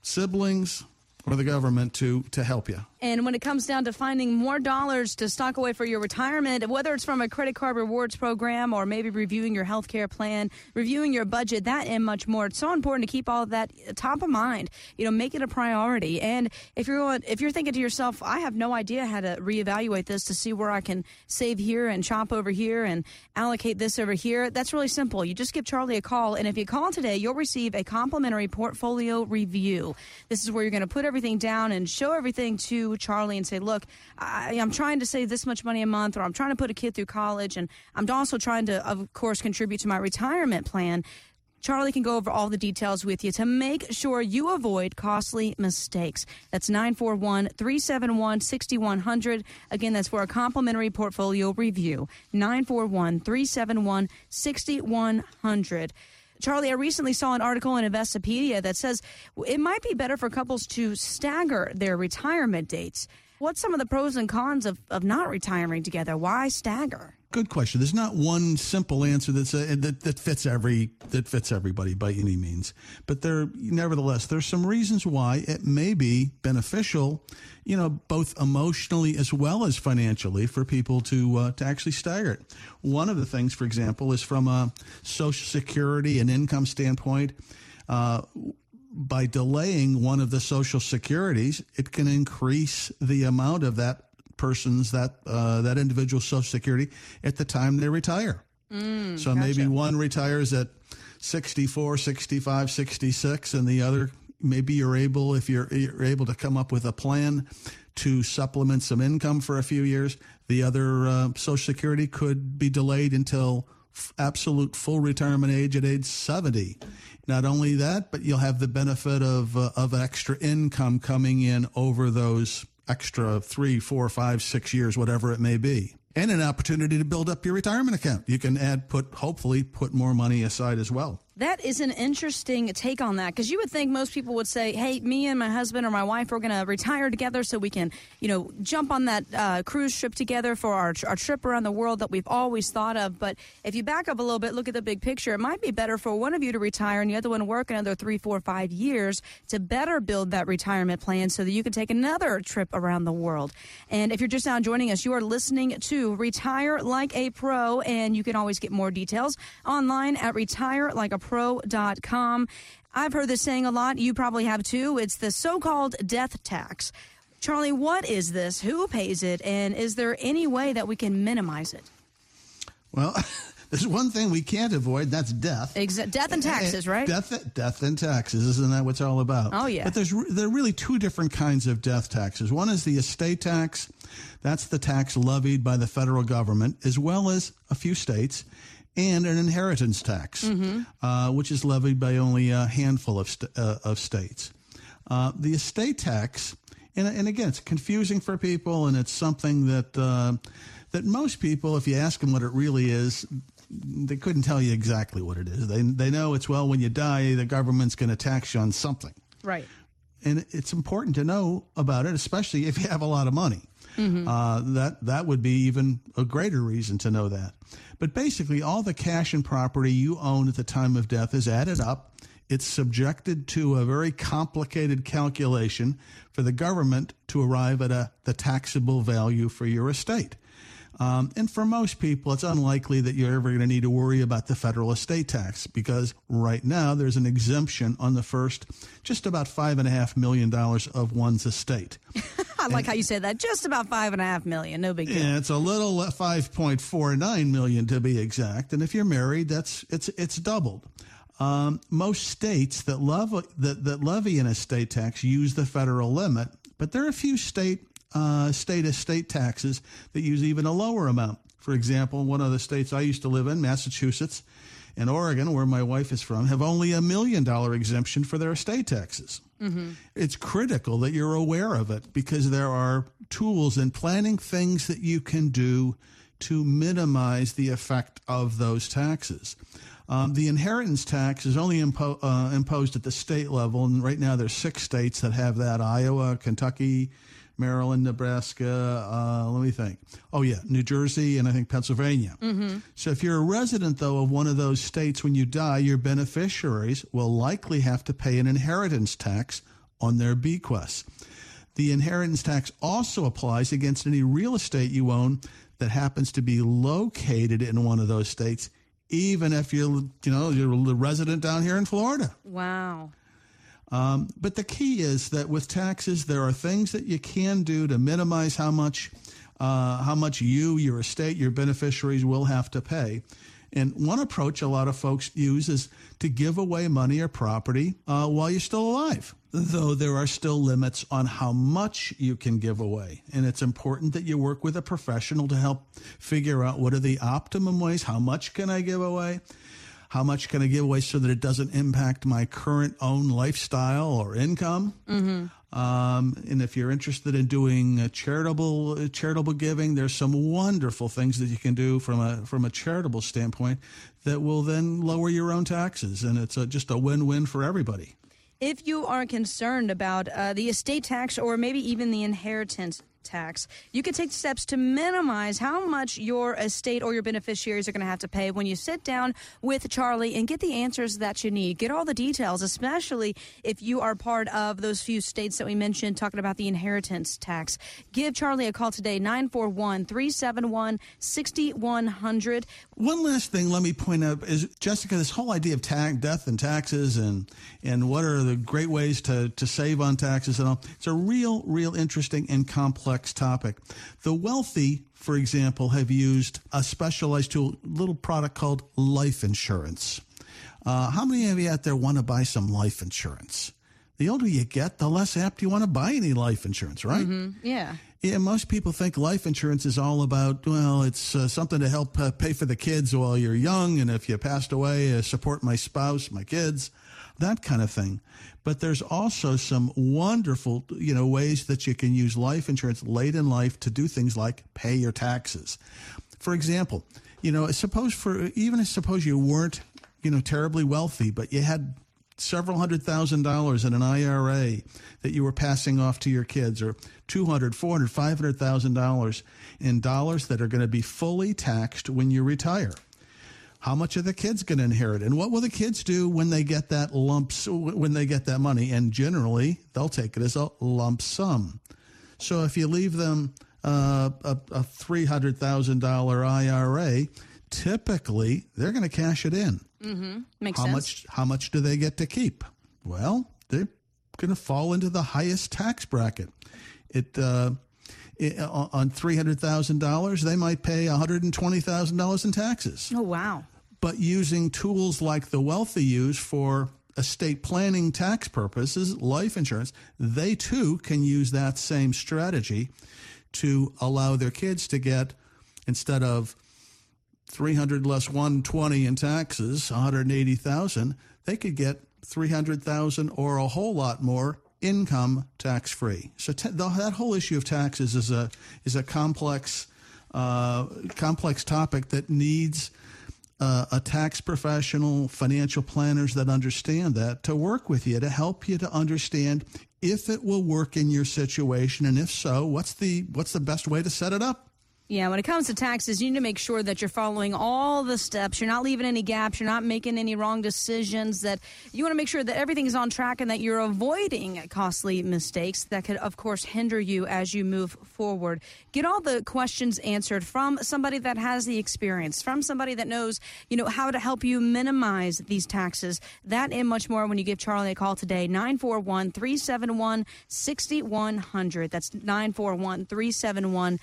siblings, or the government to to help you. And when it comes down to finding more dollars to stock away for your retirement, whether it's from a credit card rewards program or maybe reviewing your health care plan, reviewing your budget, that and much more, it's so important to keep all of that top of mind. You know, make it a priority. And if you're going, if you're thinking to yourself, I have no idea how to reevaluate this to see where I can save here and chop over here and allocate this over here, that's really simple. You just give Charlie a call, and if you call today, you'll receive a complimentary portfolio review. This is where you're going to put everything down and show everything to Charlie and say, look, I, I'm trying to save this much money a month, or I'm trying to put a kid through college, and I'm also trying to, of course, contribute to my retirement plan. Charlie can go over all the details with you to make sure you avoid costly mistakes. That's 941 371 6100. Again, that's for a complimentary portfolio review. 941 371 6100. Charlie, I recently saw an article in Investopedia that says it might be better for couples to stagger their retirement dates. What's some of the pros and cons of, of not retiring together? Why stagger? Good question. There's not one simple answer that's a, that that fits every that fits everybody by any means. But there, nevertheless, there's some reasons why it may be beneficial, you know, both emotionally as well as financially for people to uh, to actually stagger it. One of the things, for example, is from a Social Security and income standpoint. Uh, by delaying one of the social securities, it can increase the amount of that person's that uh, that individual social security at the time they retire. Mm, so maybe one retires at 64, 65, 66 and the other maybe you're able if you're you're able to come up with a plan to supplement some income for a few years, the other uh, social security could be delayed until f- absolute full retirement age at age 70. Not only that, but you'll have the benefit of uh, of extra income coming in over those extra three, four, five, six years, whatever it may be. And an opportunity to build up your retirement account. You can add, put, hopefully, put more money aside as well. That is an interesting take on that because you would think most people would say, "Hey, me and my husband or my wife are going to retire together so we can, you know, jump on that uh, cruise trip together for our, our trip around the world that we've always thought of." But if you back up a little bit, look at the big picture. It might be better for one of you to retire and the other one work another three, four, five years to better build that retirement plan so that you can take another trip around the world. And if you're just now joining us, you are listening to Retire Like a Pro, and you can always get more details online at retirelikeapro.com. I've heard this saying a lot. You probably have too. It's the so called death tax. Charlie, what is this? Who pays it? And is there any way that we can minimize it? Well, there's one thing we can't avoid. That's death. Exa- death and taxes, right? Death, death and taxes. Isn't that what it's all about? Oh, yeah. But there's there are really two different kinds of death taxes. One is the estate tax. That's the tax levied by the federal government, as well as a few states, and an inheritance tax, Mm-hmm. uh, which is levied by only a handful of st- uh, of states. Uh, the estate tax, and, and again, it's confusing for people, and it's something that uh, that most people, if you ask them what it really is, they couldn't tell you exactly what it is. They they know it's well when you die, the government's going to tax you on something, Right. and it's important to know about it, especially if you have a lot of money. Mhm. Uh, that that would be even a greater reason to know that. But basically, all the cash and property you own at the time of death is added up. It's subjected to a very complicated calculation for the government to arrive at a the taxable value for your estate. Um, and for most people, it's unlikely that you're ever going to need to worry about the federal estate tax because right now there's an exemption on the first just about five and a half million dollars of one's estate. I like how you said that. Just about five and a half million. No big deal. Yeah, it's a little five point four nine million to be exact. And if you're married, that's it's it's doubled. Um, most states that love that, that levy an estate tax use the federal limit, but there are a few state uh, state estate taxes that use even a lower amount. For example, one of the states I used to live in, Massachusetts, and Oregon, where my wife is from, have only a million dollar exemption for their estate taxes. Mm-hmm. It's critical that you're aware of it because there are tools and planning things that you can do to minimize the effect of those taxes. Um, the inheritance tax is only impo- uh, imposed at the state level, and right now there's six states that have that: Iowa, Kentucky, Maryland, Nebraska. Uh, let me think. Oh yeah, New Jersey, and I think Pennsylvania. Mm-hmm. So if you're a resident, though, of one of those states, when you die, your beneficiaries will likely have to pay an inheritance tax on their bequests. The inheritance tax also applies against any real estate you own that happens to be located in one of those states, even if you're, you know, you're a resident down here in Florida. Wow. Um, but the key is that with taxes, there are things that you can do to minimize how much uh, how much you, your estate, your beneficiaries will have to pay. And one approach a lot of folks use is to give away money or property uh, while you're still alive, though there are still limits on how much you can give away. And it's important that you work with a professional to help figure out what are the optimum ways, how much can I give away, how much can I give away so that it doesn't impact my current own lifestyle or income. Mm-hmm. Um, and if you're interested in doing charitable uh, charitable giving, there's some wonderful things that you can do from a from a charitable standpoint that will then lower your own taxes, and it's a, just a win-win for everybody. If you are concerned about uh, the estate tax or maybe even the inheritance tax, you can take steps to minimize how much your estate or your beneficiaries are going to have to pay when you sit down with Charlie and get the answers that you need. Get all the details, especially if you are part of those few states that we mentioned talking about the inheritance tax. Give Charlie a call today, 941 371 6100. One last thing, let me point out is Jessica, this whole idea of tax, death and taxes, and and what are the great ways to to save on taxes and all. It's a real, real interesting and complex topic. The wealthy, for example, have used a specialized tool, little product called life insurance. Uh, how many of you out there want to buy some life insurance? The older you get, the less apt you want to buy any life insurance, right? Mm-hmm. Yeah. Yeah, most people think life insurance is all about, well, it's uh, something to help uh, pay for the kids while you're young. And if you passed away, uh, support my spouse, my kids, that kind of thing. But there's also some wonderful, you know, ways that you can use life insurance late in life to do things like pay your taxes. For example, you know, suppose for, even suppose you weren't, you know, terribly wealthy, but you had several hundred thousand dollars in an IRA that you were passing off to your kids or 200, 400, 500,000 dollars in dollars that are going to be fully taxed when you retire. How much are the kids going to inherit and what will the kids do when they get that lumps when they get that money and generally they'll take it as a lump sum. So if you leave them uh, a, a $300,000 IRA, typically they're going to cash it in Mm-hmm. Makes how sense. much how much do they get to keep? Well, they're going to fall into the highest tax bracket. It, uh, it on three hundred thousand dollars, they might pay one hundred and twenty thousand dollars in taxes. Oh, wow. But using tools like the wealthy use for estate planning tax purposes, life insurance, they too can use that same strategy to allow their kids to get instead of 300 less 120 in taxes, 180,000, they could get 300,000 or a whole lot more income tax free. So the, that whole issue of taxes is a is a complex uh, complex topic that needs uh, a tax professional, financial planners that understand that to work with you to help you to understand if it will work in your situation, and if so, what's the what's the best way to set it up. Yeah, when it comes to taxes, you need to make sure that you're following all the steps. You're not leaving any gaps. You're not making any wrong decisions. That you want to make sure that everything is on track and that you're avoiding costly mistakes that could, of course, hinder you as you move forward. Get all the questions answered from somebody that has the experience, from somebody that knows, you know, how to help you minimize these taxes. That and much more when you give Charlie a call today, 941 371 6100. That's 941 371 6100.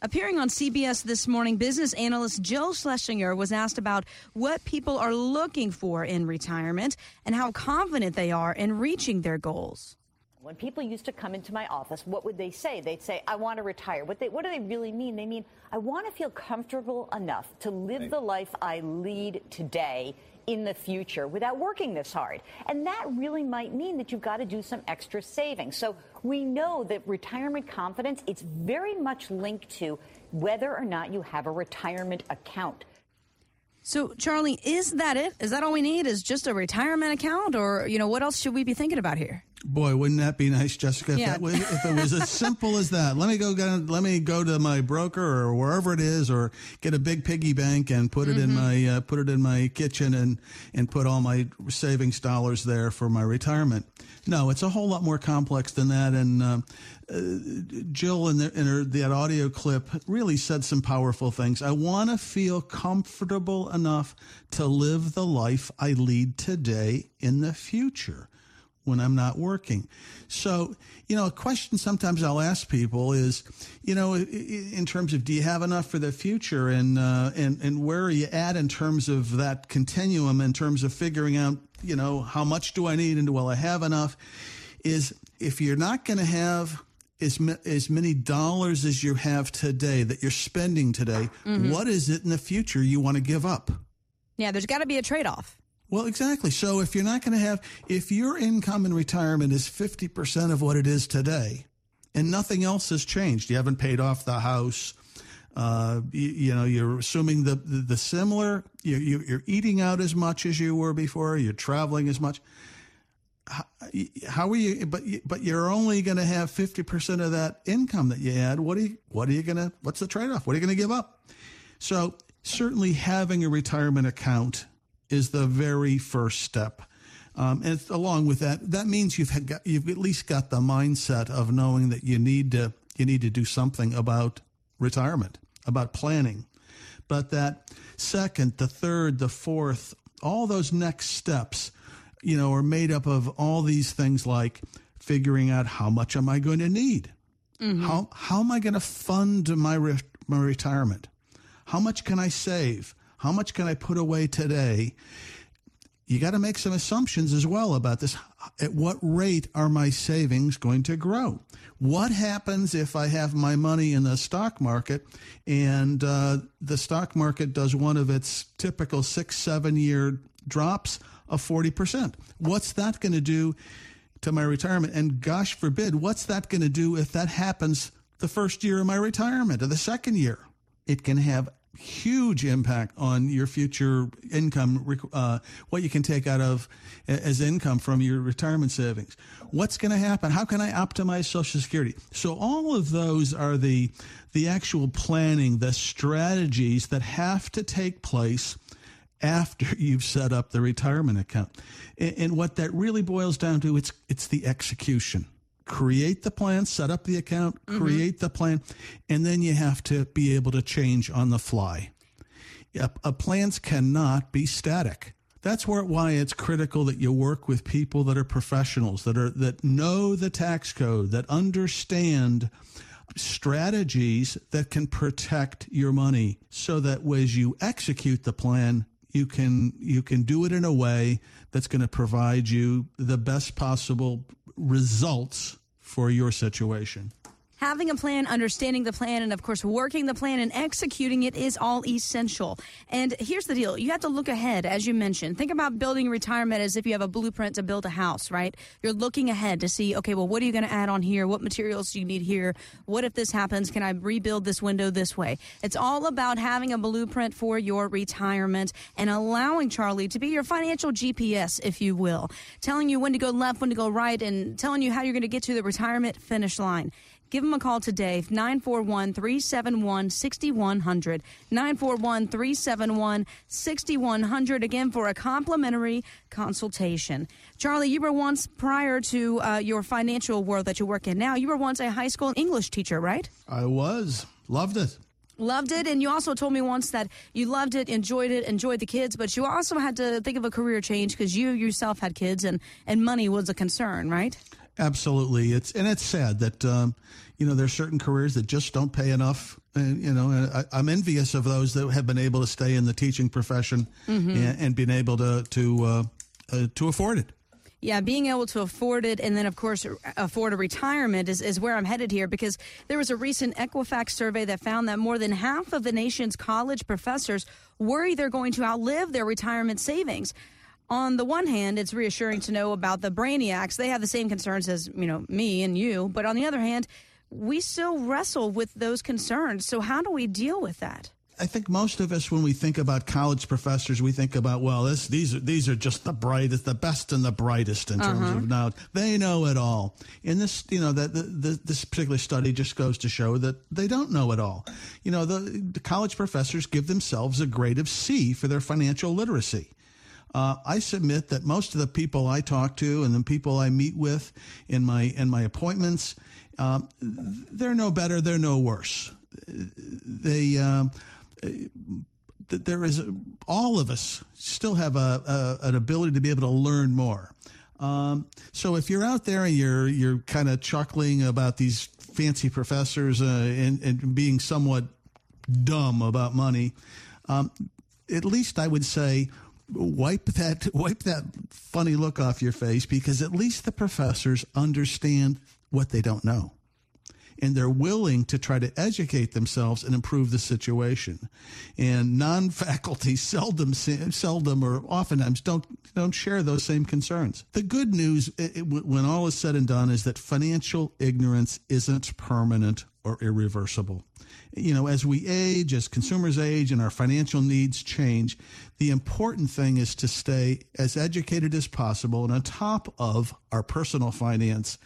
Appearing on CBS this morning, business analyst Jill Schlesinger was asked about what people are looking for in retirement and how confident they are in reaching their goals. When people used to come into my office, what would they say? They'd say, I want to retire. What, they, what do they really mean? They mean, I want to feel comfortable enough to live the life I lead today in the future without working this hard. And that really might mean that you've got to do some extra saving. So we know that retirement confidence, it's very much linked to whether or not you have a retirement account. So, Charlie, is that it? Is that all we need? Is just a retirement account, or you know, what else should we be thinking about here? Boy, wouldn't that be nice, Jessica? If, Yeah. that was, if it was as simple as that. Let me go. Get, let me go to my broker or wherever it is, or get a big piggy bank and put it in my uh, put it in my kitchen and and put all my savings dollars there for my retirement. No, it's a whole lot more complex than that. And uh, uh, Jill, in, the, in her that audio clip, really said some powerful things. I want to feel comfortable enough to live the life I lead today in the future when I'm not working. So, you know, a question sometimes I'll ask people is, you know, in terms of do you have enough for the future, and uh, and and where are you at in terms of that continuum, in terms of figuring out, you know, how much do I need, and will I have enough? Is if you're not going to have as, as many dollars as you have today that you're spending today, Mhm. what is it in the future you want to give up? Yeah, there's got to be a trade off. Well, exactly. So if you're not going to have, if your income in retirement is 50% of what it is today and nothing else has changed, you haven't paid off the house, uh, you, you know, you're assuming the, the, the similar, you, you, you're eating out as much as you were before, you're traveling as much. How, how are you, but, but you're only going to have 50% of that income that you had. What are you, what are you going to, what's the trade off? What are you going to give up? So certainly having a retirement account is the very first step. Um, and along with that, that means you've had got, you've at least got the mindset of knowing that you need to you need to do something about retirement, about planning. But that second, the third, the fourth, all those next steps, you know, are made up of all these things like figuring out how much am I going to need? How how am I going to fund my re- my retirement? How much can I save? How much can I put away today? You got to make some assumptions as well about this. At what rate are my savings going to grow? What happens if I have my money in the stock market and uh, the stock market does one of its typical six, seven year drops of 40%? What's that going to do to my retirement? And gosh forbid, what's that going to do if that happens the first year of my retirement or the second year? It can have huge impact on your future income, uh, what you can take out of as income from your retirement savings. What's going to happen? How can I optimize Social Security? So all of those are the the actual planning, the strategies that have to take place after you've set up the retirement account. And, and what that really boils down to, it's it's the execution. Create the plan, set up the account, mm-hmm. create the plan, and then you have to be able to change on the fly. A, a plans cannot be static. That's where why it's critical that you work with people that are professionals, that are that know the tax code, that understand strategies that can protect your money so that as you execute the plan you can you can do it in a way that's going to provide you the best possible results for your situation Having a plan, understanding the plan, and of course, working the plan and executing it is all essential. And here's the deal you have to look ahead, as you mentioned. Think about building retirement as if you have a blueprint to build a house, right? You're looking ahead to see, okay, well, what are you going to add on here? What materials do you need here? What if this happens? Can I rebuild this window this way? It's all about having a blueprint for your retirement and allowing Charlie to be your financial GPS, if you will, telling you when to go left, when to go right, and telling you how you're going to get to the retirement finish line. Give them a call today, 941 371 6100. 941 371 6100. Again, for a complimentary consultation. Charlie, you were once, prior to uh, your financial world that you work in now, you were once a high school English teacher, right? I was. Loved it. Loved it. And you also told me once that you loved it, enjoyed it, enjoyed the kids, but you also had to think of a career change because you yourself had kids and, and money was a concern, right? Absolutely, it's and it's sad that um, you know there's certain careers that just don't pay enough. And you know, I, I'm envious of those that have been able to stay in the teaching profession Mhm. and, and been able to to uh, uh, to afford it. Yeah, being able to afford it and then, of course, afford a retirement is, is where I'm headed here because there was a recent Equifax survey that found that more than half of the nation's college professors worry they're going to outlive their retirement savings. On the one hand, it's reassuring to know about the brainiacs. They have the same concerns as, you know, me and you. But on the other hand, we still wrestle with those concerns. So how do we deal with that? I think most of us, when we think about college professors, we think about well, this, these are these are just the brightest, the best and the brightest in terms Uh-huh. of knowledge. They know it all. In this, you know, that this particular study just goes to show that they don't know it all. You know, the, the college professors give themselves a grade of C for their financial literacy. Uh, I submit that most of the people I talk to and the people I meet with in my in my appointments, um, they're no better, they're no worse. They th- there is all of us still have a, a an ability to be able to learn more. Um, so if you're out there and you're you're kind of chuckling about these fancy professors uh, and, and being somewhat dumb about money, um, at least I would say wipe that wipe that funny look off your face because at least the professors understand what they don't know and they're willing to try to educate themselves and improve the situation. And non-faculty seldom, seldom, or oftentimes don't don't share those same concerns. The good news, i- i- when all is said and done, is that financial ignorance isn't permanent or irreversible. You know, as we age, as consumers age, and our financial needs change, the important thing is to stay as educated as possible and on top of our personal finance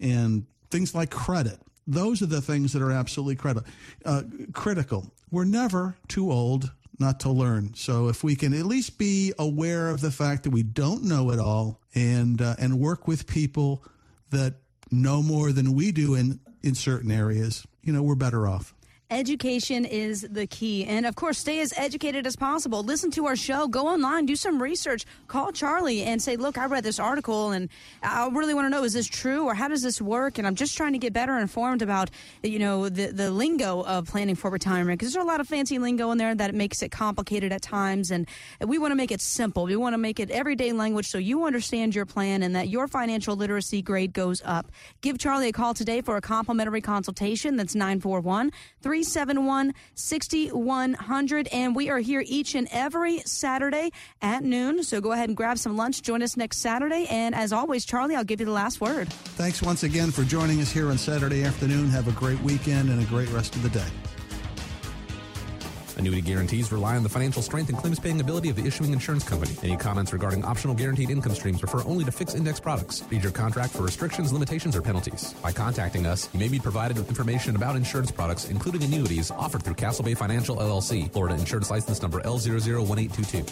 and things like credit. Those are the things that are absolutely critical. Uh, critical. We're never too old not to learn. So if we can at least be aware of the fact that we don't know it all, and uh, and work with people that know more than we do in in certain areas, you know, we're better off. Education is the key. And of course, stay as educated as possible. Listen to our show. Go online, do some research. Call Charlie and say, Look, I read this article and I really want to know is this true or how does this work? And I'm just trying to get better informed about, you know, the, the lingo of planning for retirement because there's a lot of fancy lingo in there that makes it complicated at times. And we want to make it simple. We want to make it everyday language so you understand your plan and that your financial literacy grade goes up. Give Charlie a call today for a complimentary consultation. That's 941 371 6100. And we are here each and every Saturday at noon. So go ahead and grab some lunch. Join us next Saturday. And as always, Charlie, I'll give you the last word. Thanks once again for joining us here on Saturday afternoon. Have a great weekend and a great rest of the day. Annuity guarantees rely on the financial strength and claims paying ability of the issuing insurance company. Any comments regarding optional guaranteed income streams refer only to fixed index products. Read your contract for restrictions, limitations, or penalties. By contacting us, you may be provided with information about insurance products, including annuities, offered through Castle Bay Financial LLC, Florida Insurance License Number L001822.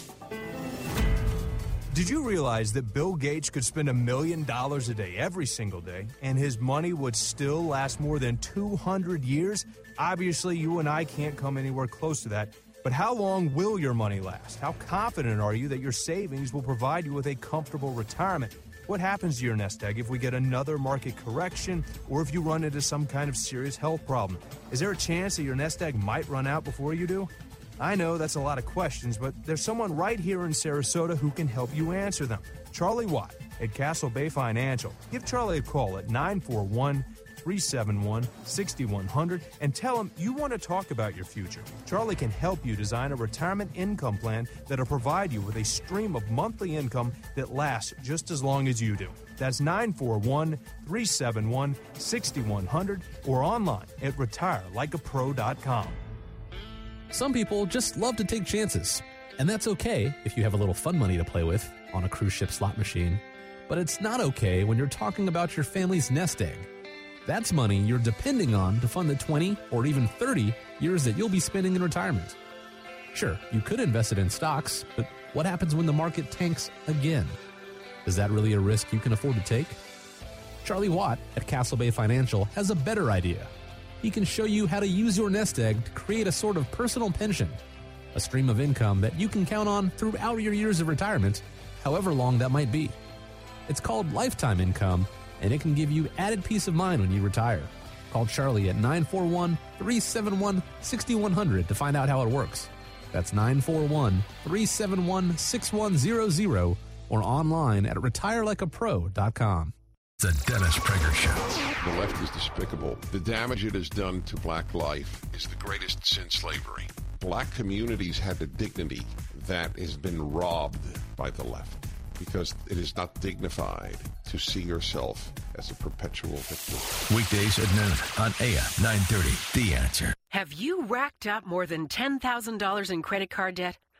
Did you realize that Bill Gates could spend a million dollars a day every single day and his money would still last more than 200 years? Obviously, you and I can't come anywhere close to that. But how long will your money last? How confident are you that your savings will provide you with a comfortable retirement? What happens to your nest egg if we get another market correction or if you run into some kind of serious health problem? Is there a chance that your nest egg might run out before you do? I know that's a lot of questions, but there's someone right here in Sarasota who can help you answer them. Charlie Watt at Castle Bay Financial. Give Charlie a call at 941 371 6100 and tell him you want to talk about your future. Charlie can help you design a retirement income plan that'll provide you with a stream of monthly income that lasts just as long as you do. That's 941 371 6100 or online at retirelikeapro.com. Some people just love to take chances, and that's okay if you have a little fun money to play with on a cruise ship slot machine. But it's not okay when you're talking about your family's nest egg. That's money you're depending on to fund the 20 or even 30 years that you'll be spending in retirement. Sure, you could invest it in stocks, but what happens when the market tanks again? Is that really a risk you can afford to take? Charlie Watt at Castle Bay Financial has a better idea. He can show you how to use your nest egg to create a sort of personal pension, a stream of income that you can count on throughout your years of retirement, however long that might be. It's called lifetime income, and it can give you added peace of mind when you retire. Call Charlie at 941 371 6100 to find out how it works. That's 941 371 6100 or online at retirelikeapro.com. The Dennis Prager Show. The left is despicable. The damage it has done to black life is the greatest since slavery. Black communities have a dignity that has been robbed by the left because it is not dignified to see yourself as a perpetual victim. Weekdays at noon on AM 930. The answer. Have you racked up more than $10,000 in credit card debt?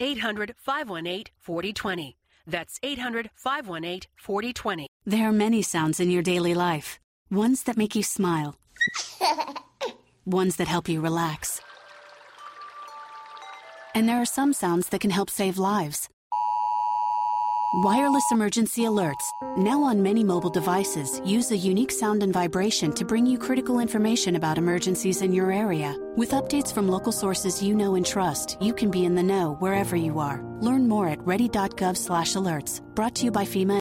800 518 4020. That's 800 518 4020. There are many sounds in your daily life. Ones that make you smile. Ones that help you relax. And there are some sounds that can help save lives. Wireless emergency alerts, now on many mobile devices, use a unique sound and vibration to bring you critical information about emergencies in your area. With updates from local sources you know and trust, you can be in the know wherever you are. Learn more at ready.gov/alerts. Brought to you by FEMA